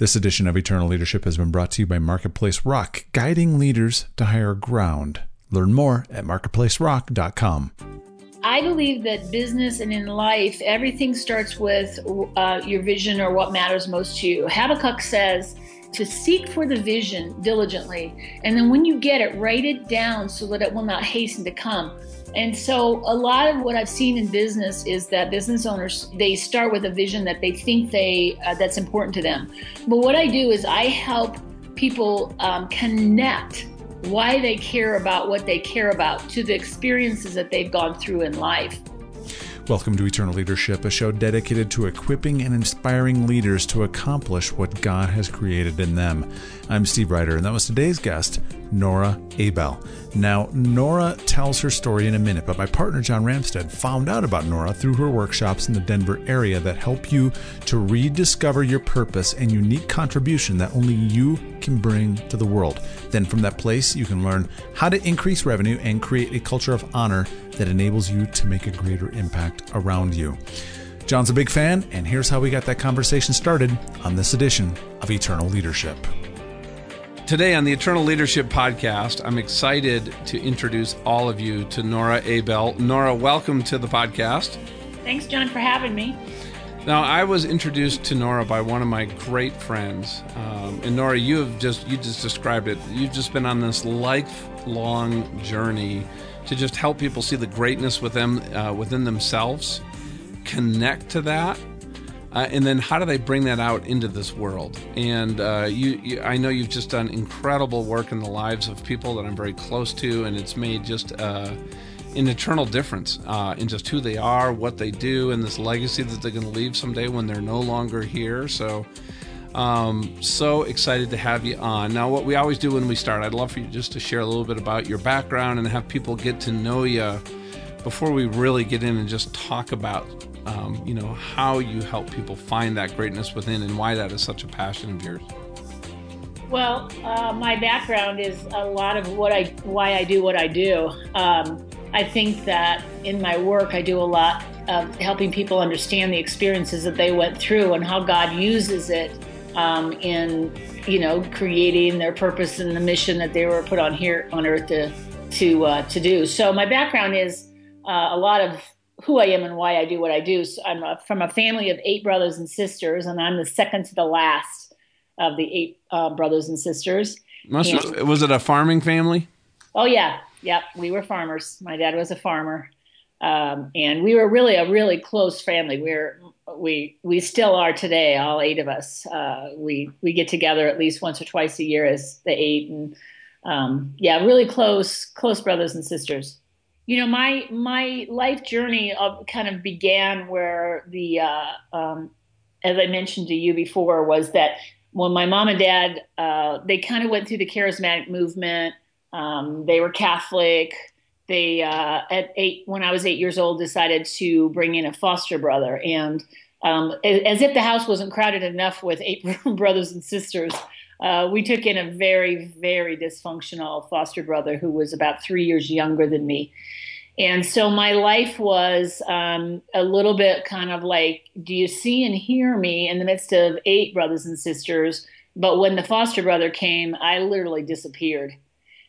This edition of Eternal Leadership has been brought to you by Marketplace Rock, guiding leaders to higher ground. Learn more at marketplacerock.com. I believe that business and in life, everything starts with uh, your vision or what matters most to you. Habakkuk says to seek for the vision diligently, and then when you get it, write it down so that it will not hasten to come. And so a lot of what I've seen in business is that business owners they start with a vision that they think they uh, that's important to them. But what I do is I help people um, connect why they care about what they care about to the experiences that they've gone through in life. Welcome to Eternal Leadership, a show dedicated to equipping and inspiring leaders to accomplish what God has created in them. I'm Steve Ryder, and that was today's guest, Nora Abel. Now, Nora tells her story in a minute, but my partner John Ramstead found out about Nora through her workshops in the Denver area that help you to rediscover your purpose and unique contribution that only you can bring to the world. Then, from that place, you can learn how to increase revenue and create a culture of honor that enables you to make a greater impact around you. John's a big fan, and here's how we got that conversation started on this edition of Eternal Leadership. Today on the Eternal Leadership Podcast, I'm excited to introduce all of you to Nora Abel. Nora, welcome to the podcast. Thanks, John, for having me. Now, I was introduced to Nora by one of my great friends, um, and Nora, you have just you just described it. You've just been on this lifelong journey to just help people see the greatness within uh, within themselves, connect to that, uh, and then how do they bring that out into this world? And uh, you, you, I know you've just done incredible work in the lives of people that I'm very close to, and it's made just uh, an eternal difference uh, in just who they are, what they do, and this legacy that they're going to leave someday when they're no longer here. So, um, so excited to have you on. Now, what we always do when we start, I'd love for you just to share a little bit about your background and have people get to know you before we really get in and just talk about um, you know how you help people find that greatness within and why that is such a passion of yours? Well uh, my background is a lot of what i why i do what i do. Um, i think that in my work i do a lot of helping people understand the experiences that they went through and how god uses it um, in you know creating their purpose and the mission that they were put on here on earth to to uh, to do. So my background is uh, a lot of who I am and why I do what I do. So I'm a, from a family of eight brothers and sisters, and I'm the second to the last of the eight uh, brothers and sisters. Must and, was it a farming family? Oh yeah, yep. We were farmers. My dad was a farmer, um, and we were really a really close family. We're we we still are today. All eight of us. Uh, we we get together at least once or twice a year as the eight, and um, yeah, really close close brothers and sisters you know my my life journey of, kind of began where the uh, um, as I mentioned to you before was that when my mom and dad uh, they kind of went through the charismatic movement. Um, they were Catholic. They uh, at eight when I was eight years old decided to bring in a foster brother and. Um, as if the house wasn't crowded enough with eight brothers and sisters, uh, we took in a very, very dysfunctional foster brother who was about three years younger than me. And so my life was um, a little bit kind of like, do you see and hear me in the midst of eight brothers and sisters? But when the foster brother came, I literally disappeared.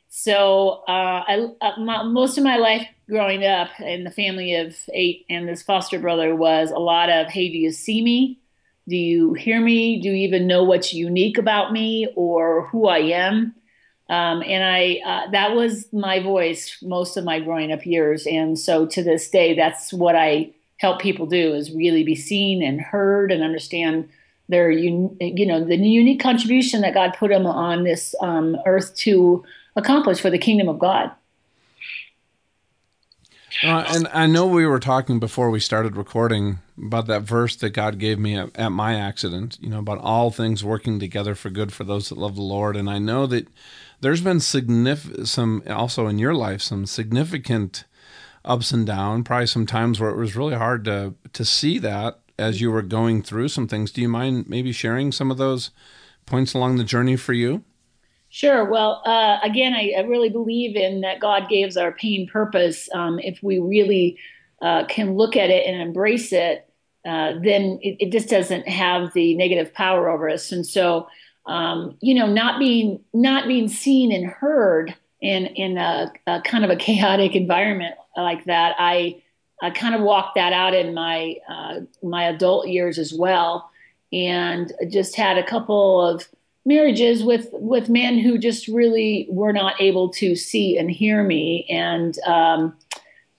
So uh, I, uh, my, most of my life growing up in the family of eight and this foster brother was a lot of, hey, do you see me? Do you hear me? Do you even know what's unique about me or who I am? Um, and I uh, that was my voice most of my growing up years, and so to this day, that's what I help people do is really be seen and heard and understand their you know the unique contribution that God put them on this um, earth to accomplish for the kingdom of God. Uh, and I know we were talking before we started recording about that verse that God gave me at, at, my accident, you know, about all things working together for good for those that love the Lord. And I know that there's been significant, some also in your life, some significant ups and downs, probably some times where it was really hard to, to see that as you were going through some things. Do you mind maybe sharing some of those points along the journey for you? Sure. Well, uh, again, I, I, really believe in that God gives our pain purpose. Um, if we really uh, can look at it and embrace it, uh, then it, it, just doesn't have the negative power over us. And so, um, you know, not being not being seen and heard in in a, a, kind of a chaotic environment like that, I I kind of walked that out in my uh, my adult years as well, and just had a couple of marriages with with men who just really were not able to see and hear me, and um,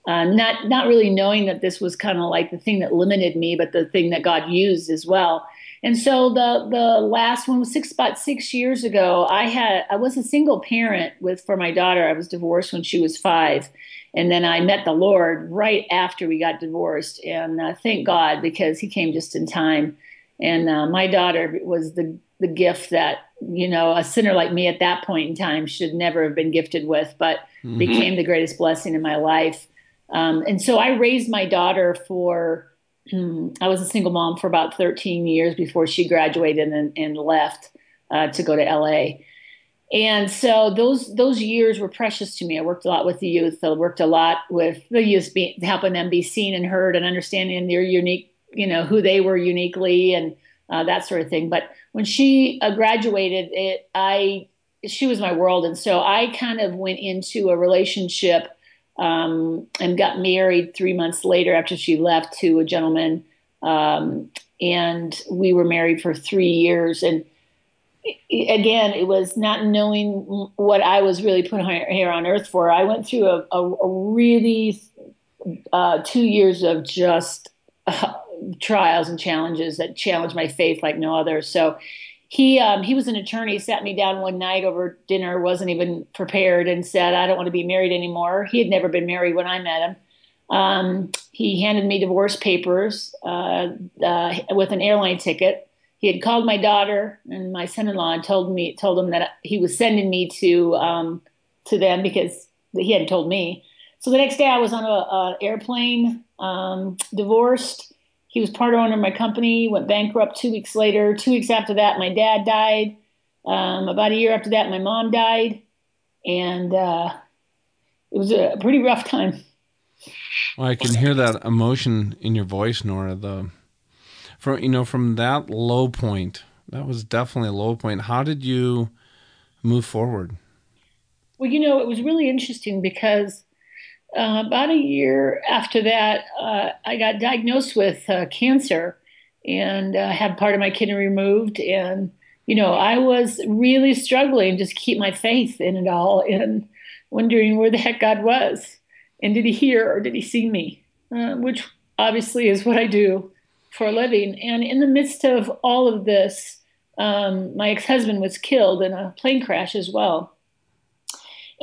uh, not not really knowing that this was kind of like the thing that limited me, but the thing that God used as well. And so the the last one was six about six years ago. I had I was a single parent with for my daughter. I was divorced when she was five, and then I met the Lord right after we got divorced. And uh, thank God because He came just in time. And uh, my daughter was the the gift that you know a sinner like me at that point in time should never have been gifted with, but mm-hmm. became the greatest blessing in my life. Um, and so I raised my daughter for I was a single mom for about 13 years before she graduated and, and left uh, to go to LA. And so those those years were precious to me. I worked a lot with the youth. I worked a lot with the youth, be, helping them be seen and heard and understanding their unique, you know, who they were uniquely and uh, that sort of thing. But when she uh, graduated, it I she was my world, and so I kind of went into a relationship um, and got married three months later after she left to a gentleman. Um, and we were married for three years. And again, it was not knowing what I was really put here on earth for. I went through a, a, a really uh, two years of just uh, trials and challenges that challenged my faith like no other. So he um, he was an attorney. Sat me down one night over dinner, wasn't even prepared, and said, "I don't want to be married anymore." He had never been married when I met him. Um, he handed me divorce papers uh, uh, with an airline ticket. He had called my daughter and my son-in-law and told me told them that he was sending me to um, to them because he hadn't told me. So the next day, I was on an airplane, um, divorced he was part owner of my company, went bankrupt two weeks later. Two weeks after that, my dad died. Um, about a year after that, my mom died. And uh, it was a pretty rough time. Well, I can hear that emotion in your voice, Nora. The from you know from that low point, that was definitely a low point. How did you move forward? Well, you know, it was really interesting because uh, about a year after that, uh, I got diagnosed with uh, cancer and uh, had part of my kidney removed. And, you know, I was really struggling just to keep my faith in it all and wondering where the heck God was. And did he hear or did he see me? Uh, which obviously is what I do for a living. And in the midst of all of this, um, my ex husband was killed in a plane crash as well.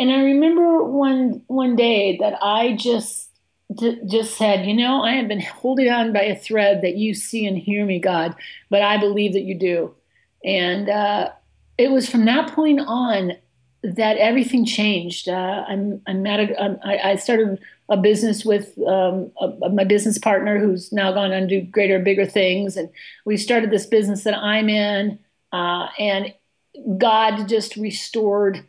And I remember one one day that I just just said, you know, I have been holding on by a thread that you see and hear me, God, but I believe that you do. And uh, it was from that point on that everything changed. Uh, I'm, I'm at a, I'm, I started a business with um, a, my business partner who's now gone on to do greater, bigger things. And we started this business that I'm in. Uh, and God just restored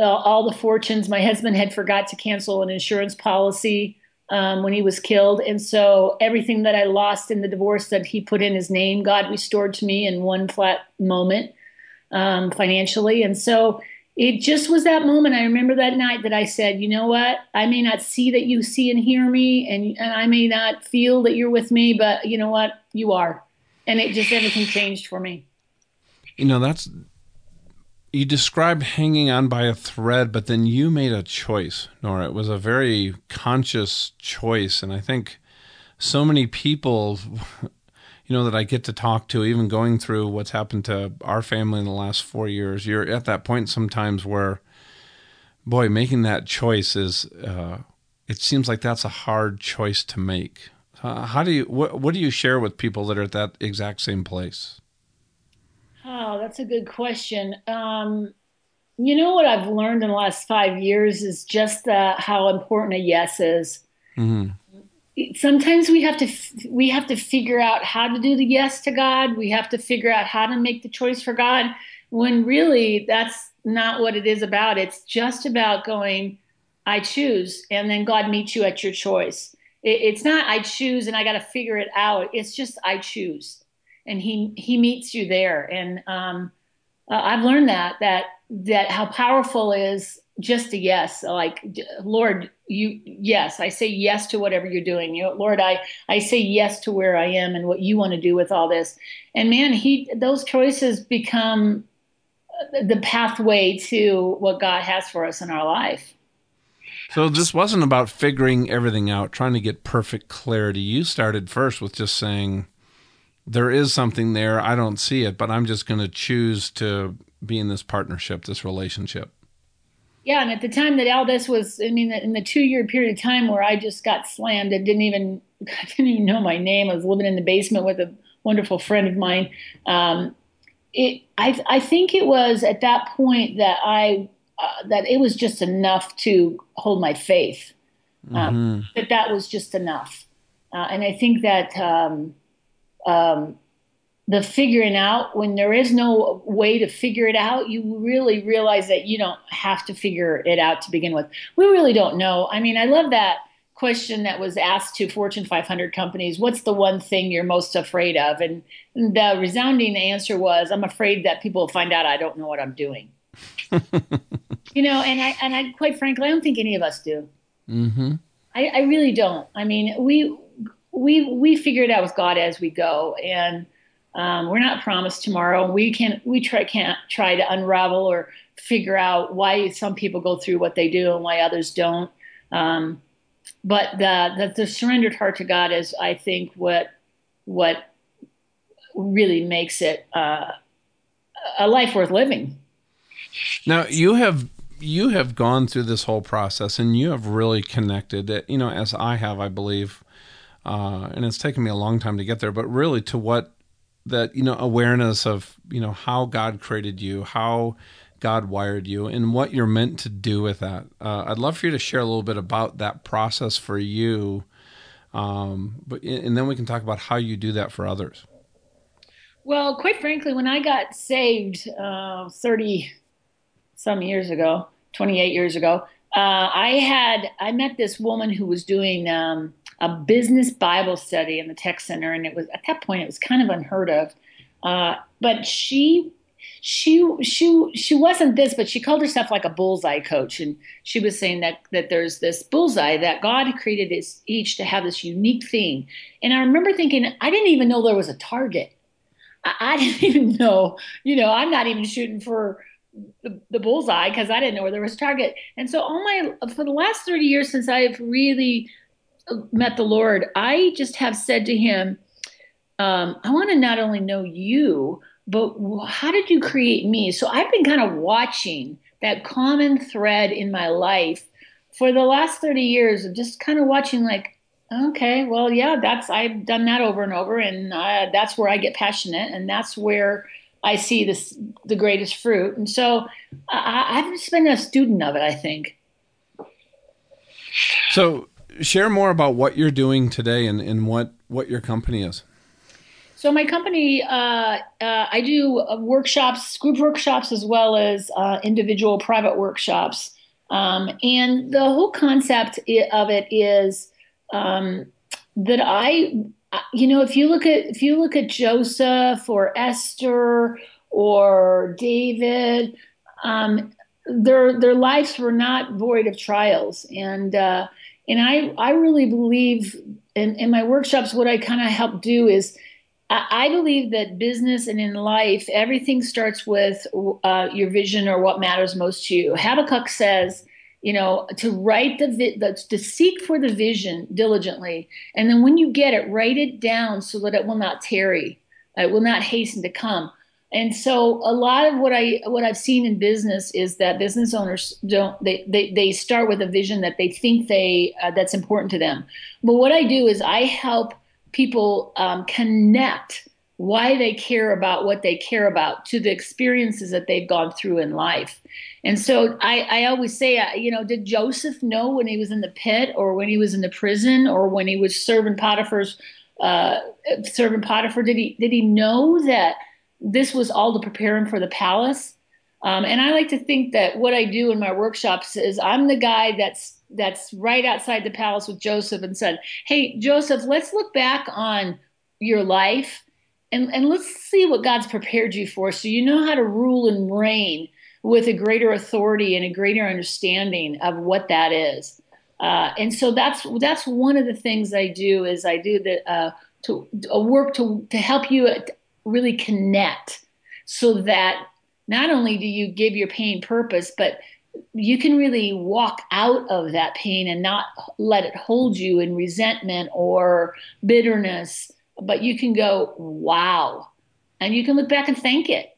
uh, all the fortunes. My husband had forgot to cancel an insurance policy um, when he was killed, and so everything that I lost in the divorce that he put in his name, God restored to me in one flat moment um, financially, and so. It just was that moment. I remember that night that I said, you know what? I may not see that you see and hear me, and, and I may not feel that you're with me, but you know what? You are. And it just, everything changed for me. You know, that's you described hanging on by a thread, but then you made a choice, Nora. It was a very conscious choice. And I think so many people, you know, that I get to talk to, even going through what's happened to our family in the last four years, you're at that point sometimes where, boy, making that choice is, uh, it seems like that's a hard choice to make. Uh, how do you, what, what do you share with people that are at that exact same place? Oh, that's a good question. Um, you know what I've learned in the last five years is just uh, how important a yes is. Mm-hmm. Sometimes we have to we have to figure out how to do the yes to God. We have to figure out how to make the choice for God. When really that's not what it is about. It's just about going, I choose, and then God meets you at your choice. It, it's not I choose and I got to figure it out. It's just I choose, and he he meets you there. And um, uh, I've learned that that that how powerful is just a yes. Like Lord, you yes, I say yes to whatever you're doing. You know, Lord, I I say yes to where I am and what you want to do with all this. And man, he those choices become the pathway to what God has for us in our life. So this wasn't about figuring everything out, trying to get perfect clarity. You started first with just saying there is something there. I don't see it, but I'm just going to choose to be in this partnership, this relationship. Yeah, and at the time that all this was, I mean, in the two-year period of time where I just got slammed and didn't even, I didn't even know my name. I was living in the basement with a wonderful friend of mine. Um, it, I, I think it was at that point that I uh, that it was just enough to hold my faith. Um, mm-hmm. That that was just enough, uh, and I think that um, um, the figuring out when there is no way to figure it out, you really realize that you don't have to figure it out to begin with. We really don't know. I mean, I love that question that was asked to Fortune 500 companies what's the one thing you're most afraid of? And the resounding answer was, I'm afraid that people will find out I don't know what I'm doing. you know, and I, and I, quite frankly, I don't think any of us do. Mm-hmm. I, I really don't. I mean, we, we, we figure it out with God as we go. And, um, we're not promised tomorrow. We can we try can't try to unravel or figure out why some people go through what they do and why others don't. Um, but the, the, the surrendered heart to God is, I think, what what really makes it uh, a life worth living. Now you have you have gone through this whole process and you have really connected, you know, as I have, I believe, uh, and it's taken me a long time to get there, but really to what that you know awareness of you know how God created you, how God wired you and what you're meant to do with that. Uh, I'd love for you to share a little bit about that process for you, um, but and then we can talk about how you do that for others. Well, quite frankly, when I got saved uh, thirty some years ago, twenty eight years ago, uh, I had I met this woman who was doing um, a business Bible study in the tech center, and it was at that point it was kind of unheard of. Uh, but she she she she wasn't this, but she called herself like a bullseye coach, and she was saying that that there's this bullseye that God created us each to have this unique thing. And I remember thinking, I didn't even know there was a target. I, I didn't even know, you know, I'm not even shooting for the, the bullseye because I didn't know where there was a target. And so all my for the last 30 years since I've really met the Lord, I just have said to him, um, I want to not only know you, but how did you create me? So I've been kind of watching that common thread in my life for the last 30 years of just kind of watching like okay well yeah that's i've done that over and over and uh, that's where i get passionate and that's where i see this the greatest fruit and so I, i've just been a student of it i think so share more about what you're doing today and, and what what your company is so my company, uh, uh, I do uh, workshops, group workshops, as well as uh, individual private workshops. Um, and the whole concept of it is um, that I, you know, if you look at if you look at Joseph or Esther or David, um, their their lives were not void of trials, and uh, and I I really believe in, in my workshops what I kind of help do is I believe that business and in life, everything starts with uh, your vision or what matters most to you. Habakkuk says, you know, to write the, the to seek for the vision diligently, and then when you get it, write it down so that it will not tarry, it will not hasten to come. And so, a lot of what I what I've seen in business is that business owners don't they they, they start with a vision that they think they uh, that's important to them. But what I do is I help people um, connect why they care about what they care about to the experiences that they've gone through in life. And so I, I always say, uh, you know, did Joseph know when he was in the pit or when he was in the prison or when he was serving Potiphar's, uh, serving Potiphar? Did he, did he know that this was all to prepare him for the palace? Um, and I like to think that what I do in my workshops is I'm the guy that's that's right outside the palace with Joseph and said, "Hey, Joseph, let's look back on your life and and let's see what God's prepared you for, so you know how to rule and reign with a greater authority and a greater understanding of what that is." Uh, and so that's that's one of the things I do is I do the uh, to a work to to help you really connect so that not only do you give your pain purpose, but you can really walk out of that pain and not let it hold you in resentment or bitterness, but you can go, wow. And you can look back and thank it.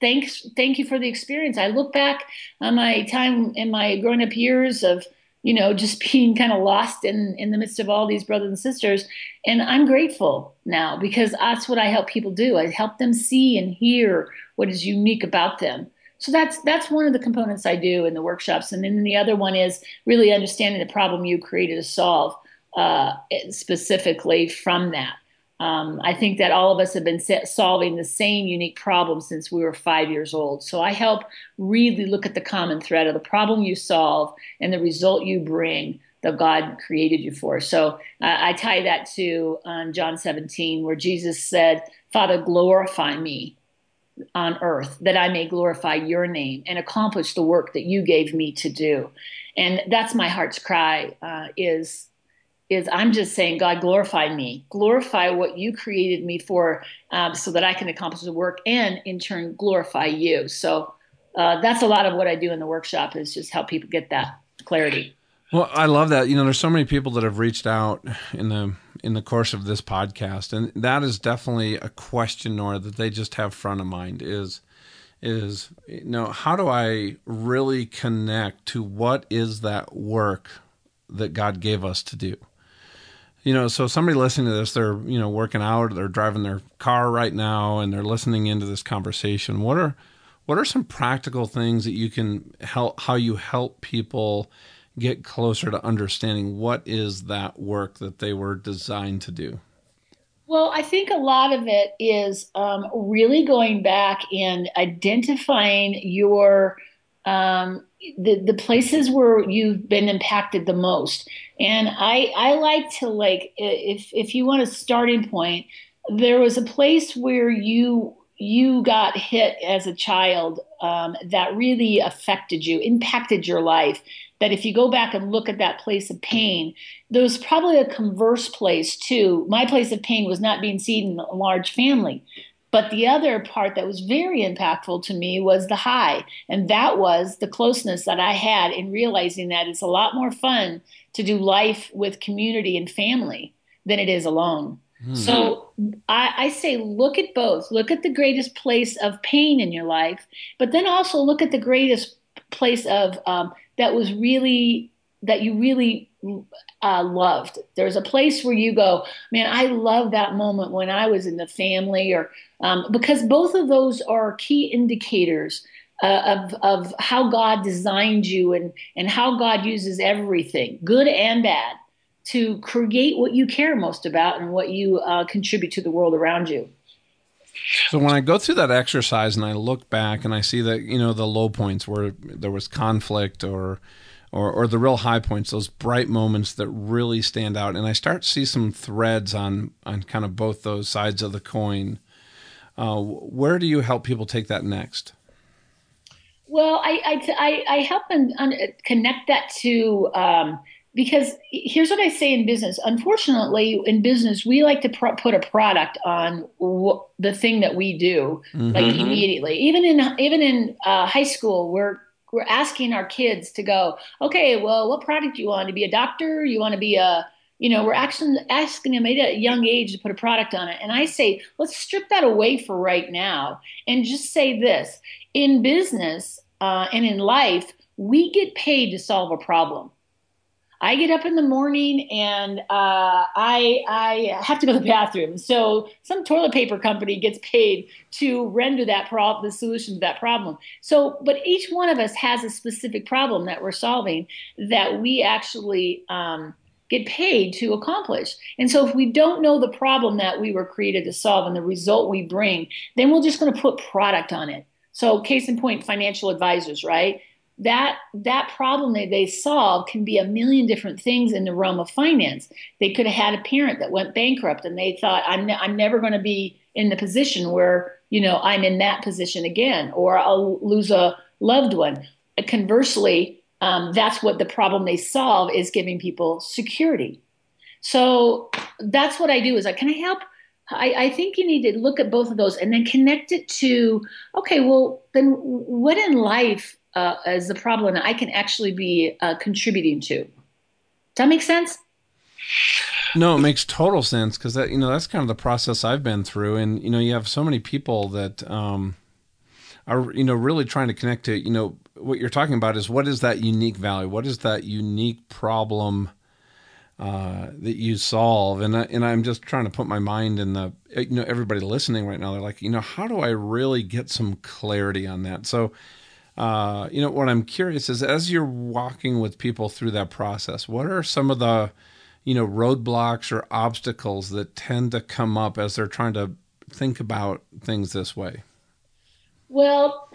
Thanks, thank you for the experience. I look back on my time in my growing up years of you know, just being kind of lost in in the midst of all these brothers and sisters. And I'm grateful now because that's what I help people do. I help them see and hear what is unique about them. So that's that's one of the components I do in the workshops, and then the other one is really understanding the problem you created to solve uh, specifically from that. Um, I think that all of us have been solving the same unique problem since we were five years old. So I help really look at the common thread of the problem you solve and the result you bring that God created you for. So uh, I tie that to um, John 17, where Jesus said, Father, glorify me on earth that I may glorify your name and accomplish the work that you gave me to do. And that's my heart's cry uh, is is I'm just saying, God, glorify me, glorify what you created me for, um, so that I can accomplish the work, and in turn glorify you. So uh, that's a lot of what I do in the workshop is just help people get that clarity. Well, I love that. You know, there's so many people that have reached out in the in the course of this podcast, and that is definitely a question, Nora, that they just have front of mind is is you know how do I really connect to what is that work that God gave us to do? You know, so somebody listening to this, they're, you know, working out, they're driving their car right now and they're listening into this conversation. What are what are some practical things that you can help how you help people get closer to understanding what is that work that they were designed to do? Well, I think a lot of it is um, really going back and identifying your um, the the places where you've been impacted the most. And I I like to like if if you want a starting point, there was a place where you you got hit as a child um, that really affected you, impacted your life. That if you go back and look at that place of pain, there was probably a converse place too. My place of pain was not being seen in a large family. But the other part that was very impactful to me was the high. And that was the closeness that I had in realizing that it's a lot more fun to do life with community and family than it is alone. Hmm. So I, I, say look at both. Look at the greatest place of pain in your life, but then also look at the greatest place of um, that was really that you really uh, loved. There's a place where you go, man, I love that moment when I was in the family, or um, because both of those are key indicators uh, of of how God designed you and and how God uses everything, good and bad, to create what you care most about and what you uh, contribute to the world around you. So when I go through that exercise and I look back and I see that you know the low points where there was conflict or or, or the real high points, those bright moments that really stand out. And I start to see some threads on, on kind of both those sides of the coin. Uh, where do you help people take that next? Well, I, I, I help them connect that to, um, because here's what I say in business. Unfortunately, in business, we like to pro- put a product on w- the thing that we do, mm-hmm. like immediately. Even in even in uh, high school, we're we're asking our kids to go, okay, well, what product do you want to be a doctor? You want to be a, you know, we're actually asking them at a young age to put a product on it. And I say, let's strip that away for right now and just say this in business uh, and in life, we get paid to solve a problem. I get up in the morning and uh, I I have to go to the bathroom. So some toilet paper company gets paid to render that problem, the solution to that problem. So, but each one of us has a specific problem that we're solving that we actually um, get paid to accomplish. And so, if we don't know the problem that we were created to solve and the result we bring, then we're just going to put product on it So, case in point, financial advisors, right? That that problem that they solve can be a million different things in the realm of finance. They could have had a parent that went bankrupt, and they thought, "I'm ne- I'm never going to be in the position where you know I'm in that position again, or I'll lose a loved one." Conversely, um, that's what the problem they solve is giving people security. So that's what I do. Is I can I help I, I, think you need to look at both of those and then connect it to okay, well, then what in life uh, is the problem I can actually be uh, contributing to? Does that make sense? No, it makes total sense because that you know that's kind of the process I've been through, and you know you have so many people that um, are you know really trying to connect to you know what you're talking about is what is that unique value, what is that unique problem uh, that you solve. And I, and I'm just trying to put my mind in the you know everybody listening right now. They're like, you know, how do I really get some clarity on that? So. Uh, you know what I'm curious is as you're walking with people through that process, what are some of the you know roadblocks or obstacles that tend to come up as they're trying to think about things this way? Well,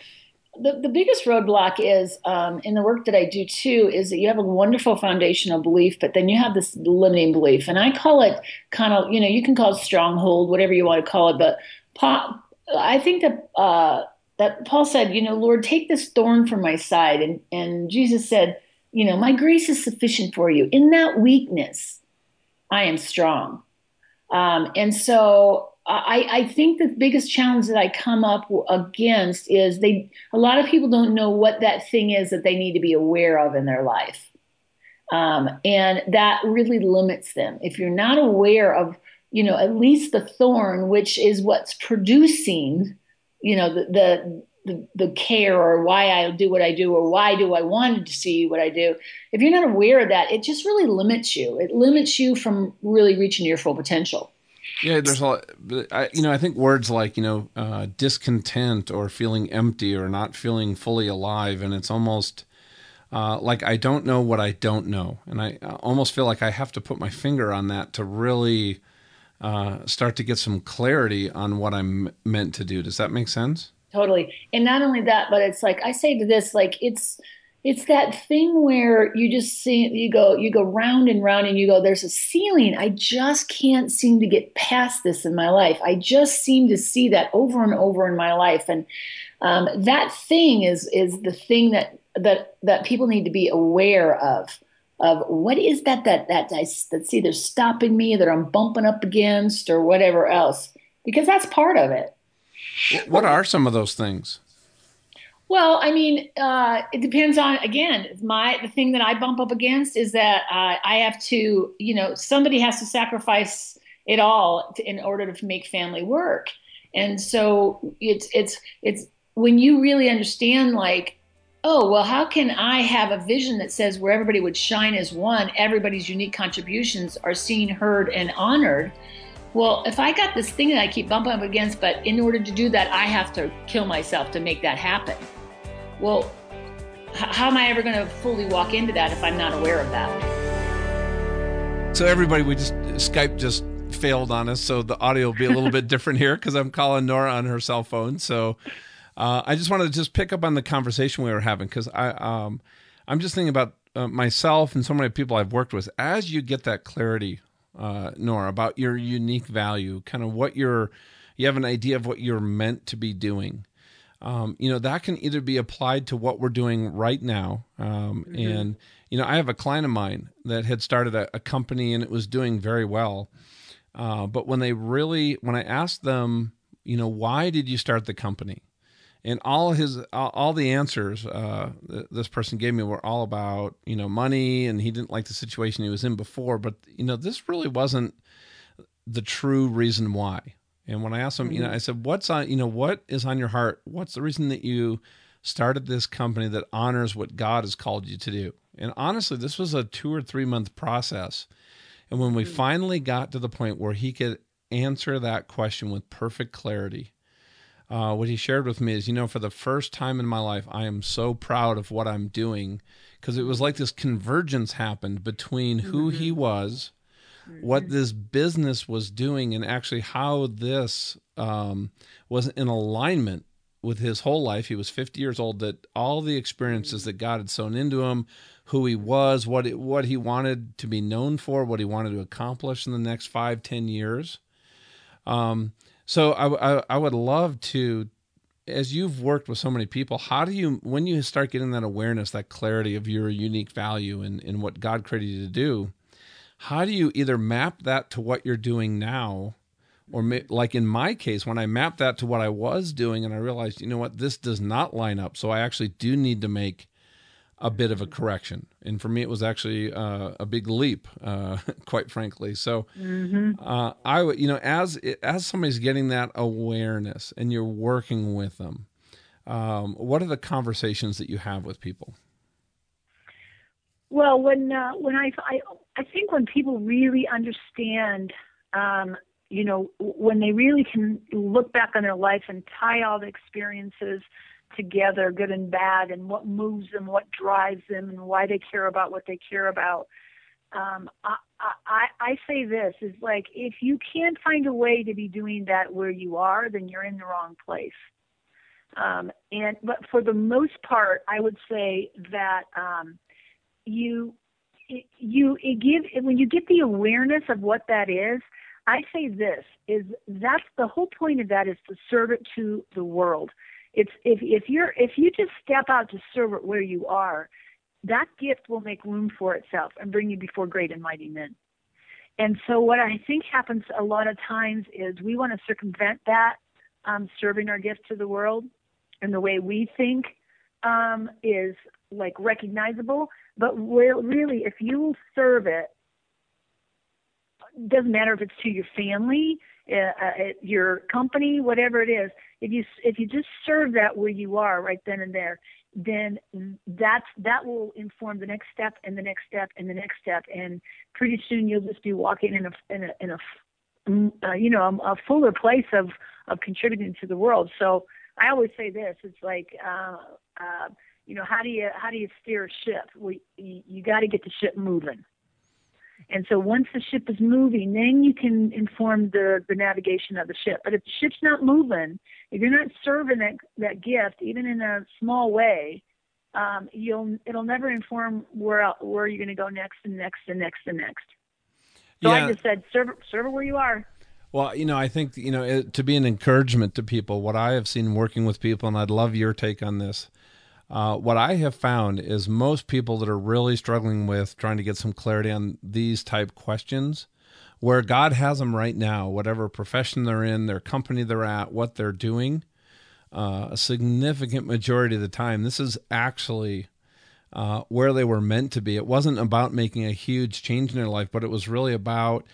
the, the biggest roadblock is um, in the work that I do too is that you have a wonderful foundational belief, but then you have this limiting belief. And I call it kind of, you know, you can call it stronghold, whatever you want to call it. But pop, I think that, uh, that Paul said, you know, Lord, take this thorn from my side. And, and Jesus said, you know, my grace is sufficient for you. In that weakness, I am strong. Um, and so I, I, think the biggest challenge that I come up against is they a lot of people don't know what that thing is that they need to be aware of in their life, um, and that really limits them. If you're not aware of, you know, at least the thorn, which is what's producing, you know, the the the, the care or why I do what I do or why do I want to see what I do. If you're not aware of that, it just really limits you. It limits you from really reaching your full potential. Yeah, there's a lot. I, you know, I think words like you know uh, discontent or feeling empty or not feeling fully alive, and it's almost uh, like I don't know what I don't know, and I almost feel like I have to put my finger on that to really uh, start to get some clarity on what I'm meant to do. Does that make sense? Totally. And not only that, but it's like I say to this, like it's it's that thing where you just see you go you go round and round and you go there's a ceiling i just can't seem to get past this in my life i just seem to see that over and over in my life and um, that thing is is the thing that that that people need to be aware of of what is that that that I, that's either stopping me that i'm bumping up against or whatever else because that's part of it what are some of those things well, I mean, uh, it depends on again. My the thing that I bump up against is that uh, I have to, you know, somebody has to sacrifice it all to, in order to make family work, and so it's it's it's when you really understand, like, oh, well, how can I have a vision that says where everybody would shine as one, everybody's unique contributions are seen, heard, and honored. Well, if I got this thing that I keep bumping up against, but in order to do that, I have to kill myself to make that happen well, how am I ever going to fully walk into that if I'm not aware of that? So everybody, we just Skype just failed on us, so the audio will be a little bit different here because I'm calling Nora on her cell phone. So uh, I just wanted to just pick up on the conversation we were having because I um, I'm just thinking about uh, myself and so many people I've worked with. As you get that clarity, uh, Nora, about your unique value, kind of what you're, you have an idea of what you're meant to be doing um, you know that can either be applied to what we're doing right now um, mm-hmm. and you know i have a client of mine that had started a, a company and it was doing very well uh, but when they really when i asked them you know why did you start the company and all his all the answers uh, this person gave me were all about you know money and he didn't like the situation he was in before but you know this really wasn't the true reason why and when I asked him, you know, mm-hmm. I said, "What's on, you know, what is on your heart? What's the reason that you started this company that honors what God has called you to do?" And honestly, this was a 2 or 3 month process. And when we mm-hmm. finally got to the point where he could answer that question with perfect clarity, uh, what he shared with me is, you know, for the first time in my life, I am so proud of what I'm doing because it was like this convergence happened between who mm-hmm. he was what mm-hmm. this business was doing and actually how this um, was in alignment with his whole life. He was 50 years old. That all the experiences that God had sown into him, who he was, what it, what he wanted to be known for, what he wanted to accomplish in the next five, ten years. Um, so I, I, I would love to, as you've worked with so many people, how do you when you start getting that awareness, that clarity of your unique value and in, what God created you to do? How do you either map that to what you're doing now? or like in my case when i mapped that to what i was doing and i realized you know what this does not line up so i actually do need to make a bit of a correction. And for me it was actually uh, a big leap uh, quite frankly. So mm-hmm. uh, i would you know as as somebody's getting that awareness and you're working with them um, what are the conversations that you have with people? Well when uh, when I, I i think when people really understand um, you know, when they really can look back on their life and tie all the experiences together, good and bad, and what moves them, what drives them, and why they care about what they care about. Um, I, I, I say this is like if you can't find a way to be doing that where you are, then you're in the wrong place. Um, and but for the most part, I would say that um, you you give when you get the awareness of what that is, I say this is that's the whole point of that is to serve it to the world. It's if if you're if you just step out to serve it where you are, that gift will make room for itself and bring you before great and mighty men. And so what I think happens a lot of times is we want to circumvent that um, serving our gift to the world and the way we think um, is like recognizable. But really, if you serve it doesn't matter if it's to your family, uh, uh, your company, whatever it is. If you if you just serve that where you are right then and there, then that's that will inform the next step and the next step and the next step, and pretty soon you'll just be walking in a in a, in a mm, uh, you know a, fuller place of of contributing to the world. So I always say this: it's like. Uh, uh, you know how do you how do you steer a ship? We you, you got to get the ship moving and so once the ship is moving, then you can inform the, the navigation of the ship. But if the ship's not moving, if you're not serving that, that gift, even in a small way, um, you'll it'll never inform where where you're going to go next and next and next and next. So yeah. I just said, serve serve it where you are. Well, you know, I think you know it, to be an encouragement to people. What I have seen working with people, and I'd love your take on this uh, what I have found is most people that are really struggling with trying to get some clarity on these type questions, where God has them right now, whatever profession they're in, their company they're at, what they're doing, uh, a significant majority of the time, this is actually uh, where they were meant to be. It wasn't about making a huge change in their life, but it was really about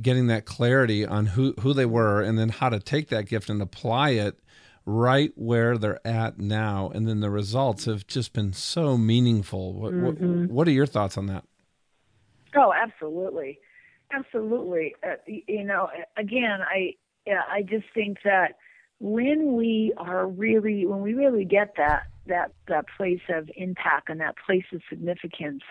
getting that clarity on who, who they were and then how to take that gift and apply it right where they're at now and then the results have just been so meaningful. What, mm-hmm. what, what, are your thoughts on that? Oh absolutely. Absolutely. Uh, you know again i yeah, i just think that when we are really when we really get that that that place of impact and that place of significance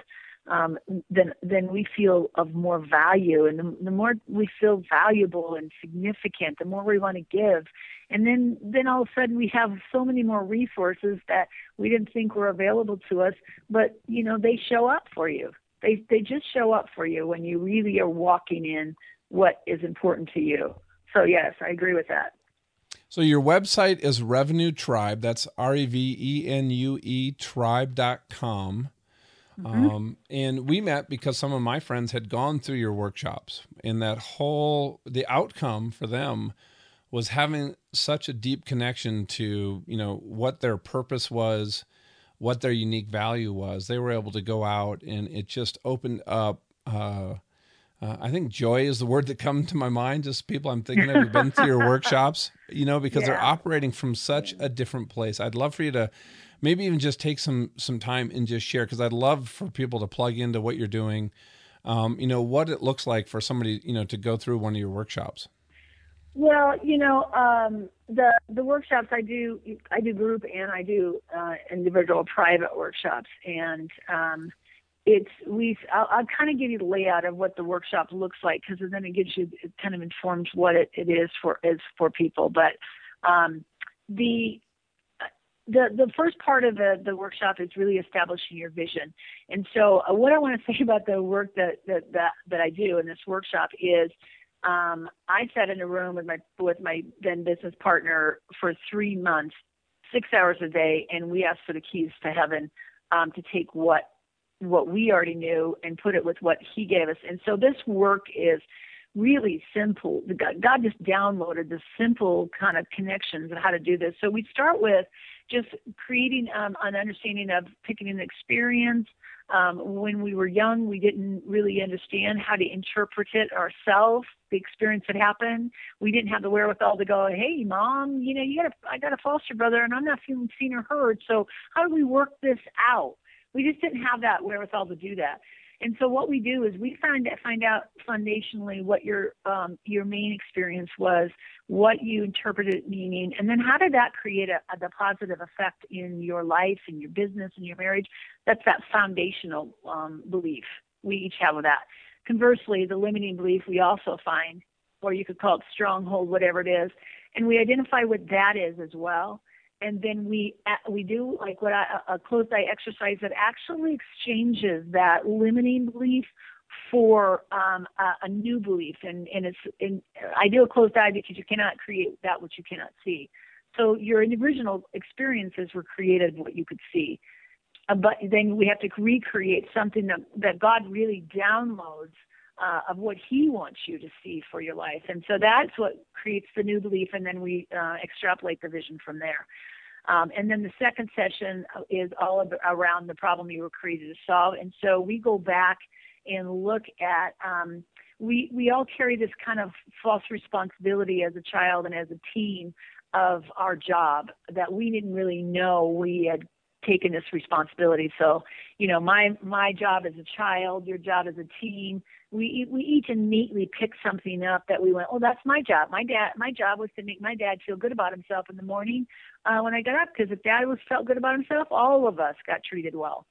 um, then then we feel of more value, and the, the more we feel valuable and significant, the more we want to give, and then then all of a sudden we have so many more resources that we didn't think were available to us, but you know they show up for you. They they just show up for you when you really are walking in what is important to you. So yes, I agree with that. So your website is Revenue Tribe. That's R E V E N U E tribe.com. Mm-hmm. Um, and we met because some of my friends had gone through your workshops, and that whole the outcome for them was having such a deep connection to you know what their purpose was, what their unique value was. They were able to go out, and it just opened up. Uh, uh, I think joy is the word that comes to my mind. Just people I'm thinking of who've been to your workshops, you know, because yeah. they're operating from such a different place. I'd love for you to maybe even just take some some time and just share because I'd love for people to plug into what you're doing. Um, you know what it looks like for somebody you know to go through one of your workshops. Well, you know, um, the the workshops I do, I do group and I do uh, individual private workshops, and um, it's we. I'll, I'll kind of give you the layout of what the workshop looks like because then it gives you, it kind of informs what it, it is for is for people. But um, the the the first part of the the workshop is really establishing your vision. And so, uh, what I want to say about the work that that that, that I do in this workshop is. Um, I sat in a room with my with my then business partner for three months, six hours a day, and we asked for the keys to heaven um, to take what what we already knew and put it with what He gave us. And so this work is really simple. God, God just downloaded the simple kind of connections of how to do this. So we start with just creating um, an understanding of picking an experience. Um, when we were young, we didn't really understand how to interpret it ourselves, the experience that happened. We didn't have the wherewithal to go, hey, mom, you know, you got a, I got a foster brother and I'm not feeling seen or heard. So how do we work this out? We just didn't have that wherewithal to do that. And so what we do is we find find out foundationally what your um, your main experience was, what you interpreted meaning, and then how did that create a, a the positive effect in your life, in your business, in your marriage. That's that foundational um, belief we each have with that. Conversely, the limiting belief we also find, or you could call it stronghold, whatever it is, and we identify what that is as well and then we uh, we do like what I, a closed eye exercise that actually exchanges that limiting belief for um, a, a, new belief, and and it's in, I do a closed eye because you cannot create that which you cannot see. So your original experiences were created what you could see, uh, but then we have to recreate something that that God really downloads. Uh, of what he wants you to see for your life. And so that's what creates the new belief, and then we uh, extrapolate the vision from there. Um, and then the second session is all around the problem you were created to solve. And so we go back and look at um, we we all carry this kind of false responsibility as a child and as a teen of our job that we didn't really know we had taken this responsibility. So, you know, my my job as a child, your job as a teen, we we each innately pick something up that we went, oh, that's my job. My dad, my job was to make my dad feel good about himself in the morning uh, when I got up, because if dad was felt good about himself, all of us got treated well.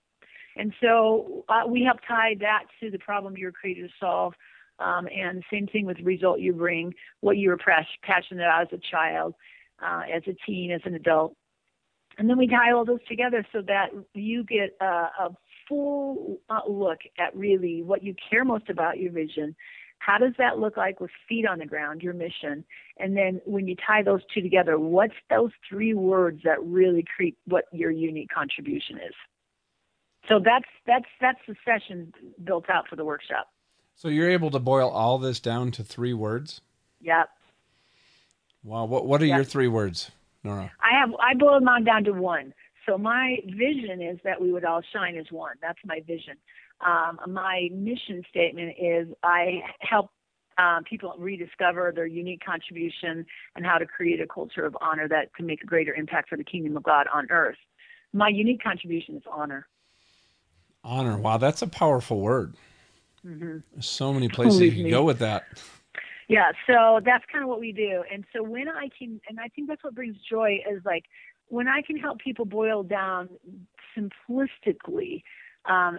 And so uh, we help tie that to the problem you were created to solve. Um, and same thing with the result you bring, what you were passionate about as a child, uh, as a teen, as an adult. And then we tie all those together so that you get a, a full uh, look at really what you care most about your vision. How does that look like with feet on the ground, your mission? And then when you tie those two together, what's those three words that really create what your unique contribution is? So that's that's that's the session built out for the workshop. So you're able to boil all this down to three words? Yep. Wow. What what are yep. your three words? Nora? I have I boiled mine down to one. So my vision is that we would all shine as one. That's my vision. Um, my mission statement is I help um, people rediscover their unique contribution and how to create a culture of honor that can make a greater impact for the kingdom of God on earth. My unique contribution is honor. Honor. Wow, that's a powerful word. Mm-hmm. So many places you can go with that yeah so that's kind of what we do and so when i can and i think that's what brings joy is like when i can help people boil down simplistically um,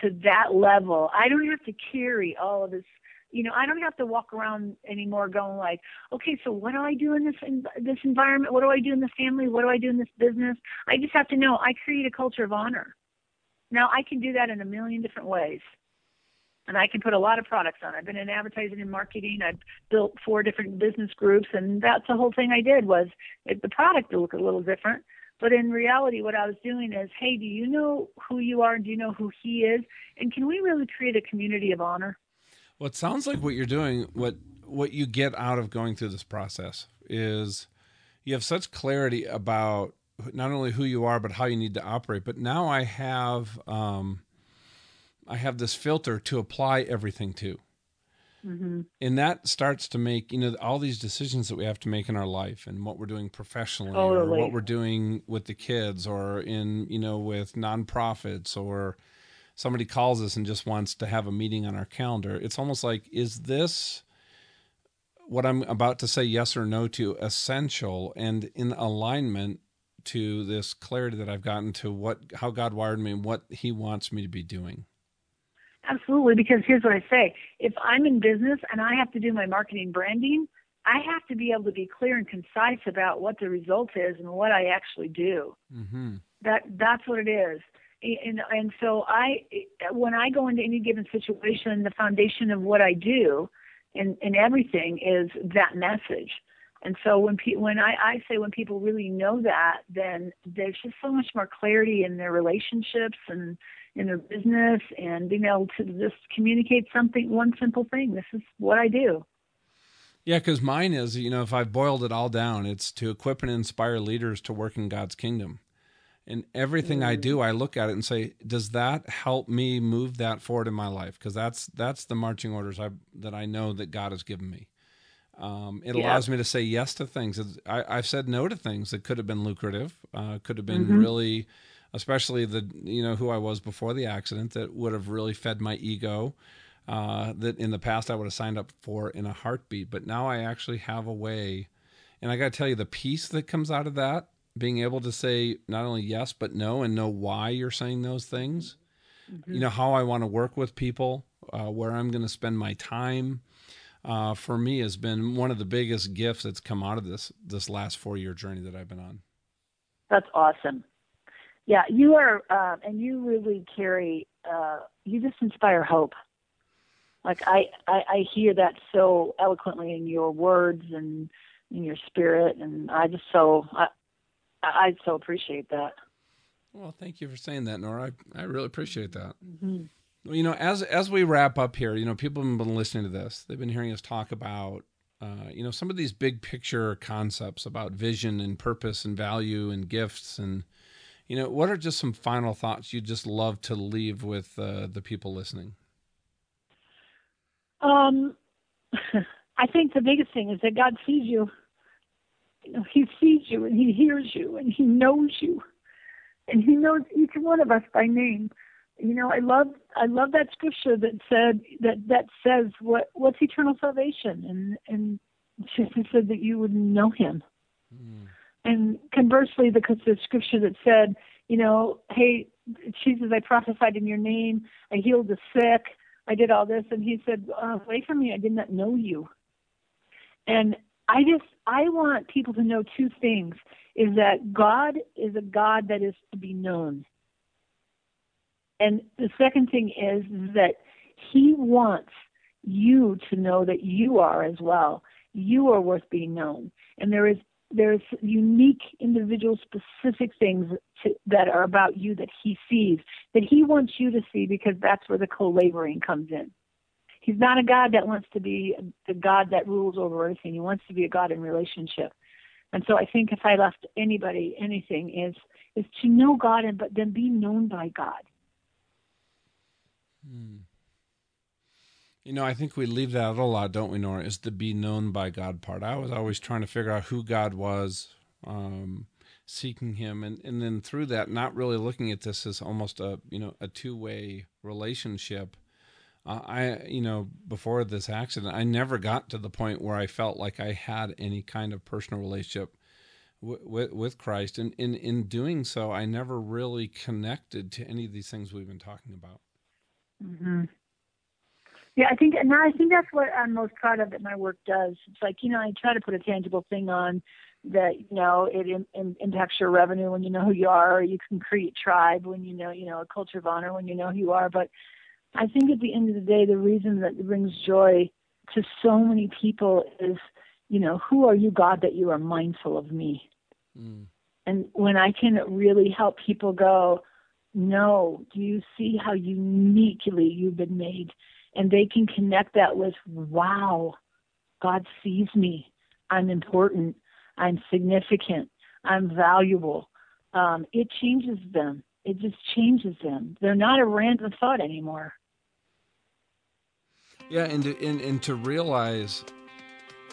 to that level i don't have to carry all of this you know i don't have to walk around anymore going like okay so what do i do in this in this environment? What do i do in the family? What do i do in this business? I just have to know i create a culture of honor. Now i can do that in a million different ways and I can put a lot of products on. I've been in advertising and marketing. I've built four different business groups, and that's the whole thing I did was it, the product to look a little different. But in reality, what I was doing is, hey, do you know who you are? Do you know who he is? And can we really create a community of honor? Well, it sounds like what you're doing, what what you get out of going through this process is you have such clarity about not only who you are but how you need to operate. But now I have um, I have this filter to apply everything to. Mm-hmm. And that starts to make, you know, all these decisions that we have to make in our life and what we're doing professionally totally. or what we're doing with the kids or in, you know, with nonprofits or somebody calls us and just wants to have a meeting on our calendar. It's almost like, is this what I'm about to say yes or no to essential and in alignment to this clarity that I've gotten to what, how God wired me and what he wants me to be doing? Absolutely, because here's what I say. If I'm in business and I have to do my marketing branding, I have to be able to be clear and concise about what the result is and what I actually do. Mm-hmm. That that's what it is. And and so I when I go into any given situation, the foundation of what I do and and everything is that message. And so when pe- when I, I say when people really know that, then there's just so much more clarity in their relationships and in their business and being able to just communicate something, one simple thing. This is what I do. Yeah, because mine is, you know, if I've boiled it all down, it's to equip and inspire leaders to work in God's kingdom. And everything mm. I do, I look at it and say, does that help me move that forward in my life? Because that's that's the marching orders I, that I know that God has given me. Um, it yeah. allows me to say yes to things. I, have said no to things that could have been lucrative, uh, could have been mm-hmm. really, especially the you know who I was before the accident, that would have really fed my ego. Uh, that in the past I would have signed up for in a heartbeat, but now I actually have a way, and I got to tell you the peace that comes out of that, being able to say not only yes but no, and know why you're saying those things. Mm-hmm. You know how I want to work with people, uh, where I'm going to spend my time uh, for me has been one of the biggest gifts that's come out of this this last four year journey that I've been on. That's awesome. Yeah, you are, uh, and you really carry. Uh, you just inspire hope. Like I, I, I hear that so eloquently in your words and in your spirit, and I just so I, I so appreciate that. Well, thank you for saying that, Nora. I, I really appreciate that. Mm-hmm you know, as as we wrap up here, you know, people have been listening to this. They've been hearing us talk about, uh, you know, some of these big picture concepts about vision and purpose and value and gifts and, you know, what are just some final thoughts you'd just love to leave with uh, the people listening? Um, I think the biggest thing is that God sees you. You know, He sees you and He hears you and He knows you, and He knows each one of us by name you know, I love I love that scripture that said that that says what what's eternal salvation, and and Jesus said that you would know Him. Mm. And conversely, because the scripture that said, you know, hey, Jesus, I prophesied in your name, I healed the sick, I did all this, and He said, uh, away from me, I did not know you. And I just I want people to know two things: is that God is a God that is to be known and the second thing is that he wants you to know that you are as well. You are worth being known. And there is there's unique individual specific things to, that are about you that he sees that he wants you to see because that's where the co-laboring comes in. He's not a god that wants to be the god that rules over everything. He wants to be a god in relationship. And so i think if i left anybody anything is is to know god and but then be known by god. Hmm. You know, I think we leave that out a lot, don't we, Nora? Is the be known by God part. I was always trying to figure out who God was, um, seeking Him, and and then through that, not really looking at this as almost a you know a two way relationship. Uh, I you know before this accident, I never got to the point where I felt like I had any kind of personal relationship with with Christ, and in in doing so, I never really connected to any of these things we've been talking about. Mm-hmm. Yeah, I think, and I think that's what I'm most proud of that my work does. It's like you know, I try to put a tangible thing on that you know it in, in, impacts your revenue when you know who you are. Or you can create tribe when you know you know a culture of honor when you know who you are. But I think at the end of the day, the reason that brings joy to so many people is you know who are you, God, that you are mindful of me. Mm. And when I can really help people go, no, do you see how uniquely you've been made? And they can connect that with, wow, God sees me. I'm important. I'm significant. I'm valuable. Um, it changes them. It just changes them. They're not a random thought anymore. Yeah, and to, and, and to realize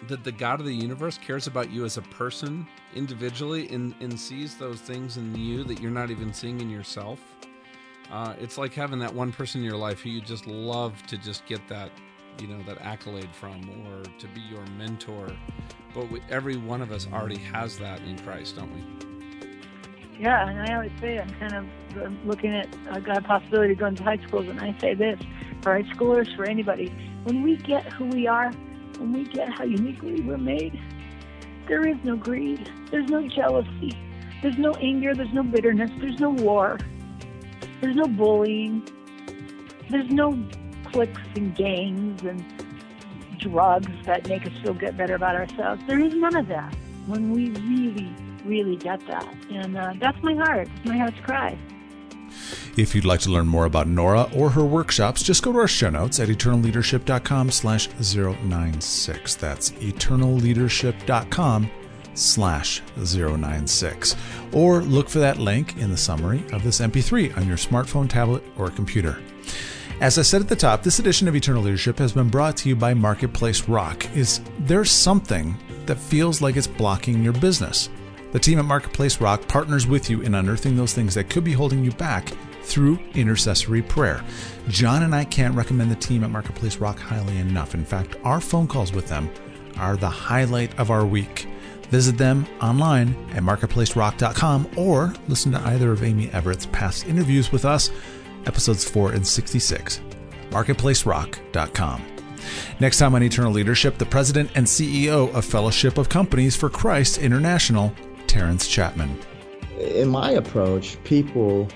that the God of the universe cares about you as a person individually and, and sees those things in you that you're not even seeing in yourself. Uh, it's like having that one person in your life who you just love to just get that, you know, that accolade from or to be your mentor. But we, every one of us already has that in Christ, don't we? Yeah, and I always say I'm kind of looking at I got a possibility of going to high schools, and I say this for high schoolers, for anybody, when we get who we are, when we get how uniquely we're made, there is no greed, there's no jealousy, there's no anger, there's no bitterness, there's no war, there's no bullying, there's no cliques and gangs and drugs that make us feel good better about ourselves. There is none of that when we really, really get that. And uh, that's my heart. It's my heart's cry. If you'd like to learn more about Nora or her workshops, just go to our show notes at eternalleadership.com slash 096. That's eternalleadership.com slash 096. Or look for that link in the summary of this MP3 on your smartphone, tablet, or computer. As I said at the top, this edition of Eternal Leadership has been brought to you by Marketplace Rock. Is there something that feels like it's blocking your business? The team at Marketplace Rock partners with you in unearthing those things that could be holding you back through intercessory prayer. John and I can't recommend the team at Marketplace Rock highly enough. In fact, our phone calls with them are the highlight of our week. Visit them online at marketplacerock.com or listen to either of Amy Everett's past interviews with us episodes 4 and 66. MarketplaceRock.com. Next time on Eternal Leadership, the president and CEO of Fellowship of Companies for Christ International, Terrence Chapman. In my approach, people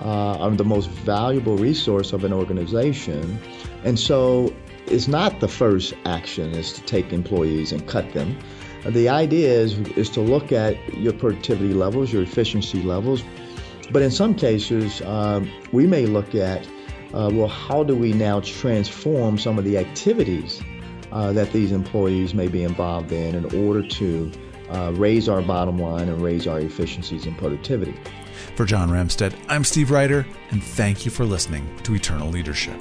uh, are the most valuable resource of an organization. And so it's not the first action is to take employees and cut them. The idea is, is to look at your productivity levels, your efficiency levels, but in some cases, um, we may look at uh, well, how do we now transform some of the activities uh, that these employees may be involved in in order to uh, raise our bottom line and raise our efficiencies and productivity? For John Ramstead, I'm Steve Ryder, and thank you for listening to Eternal Leadership.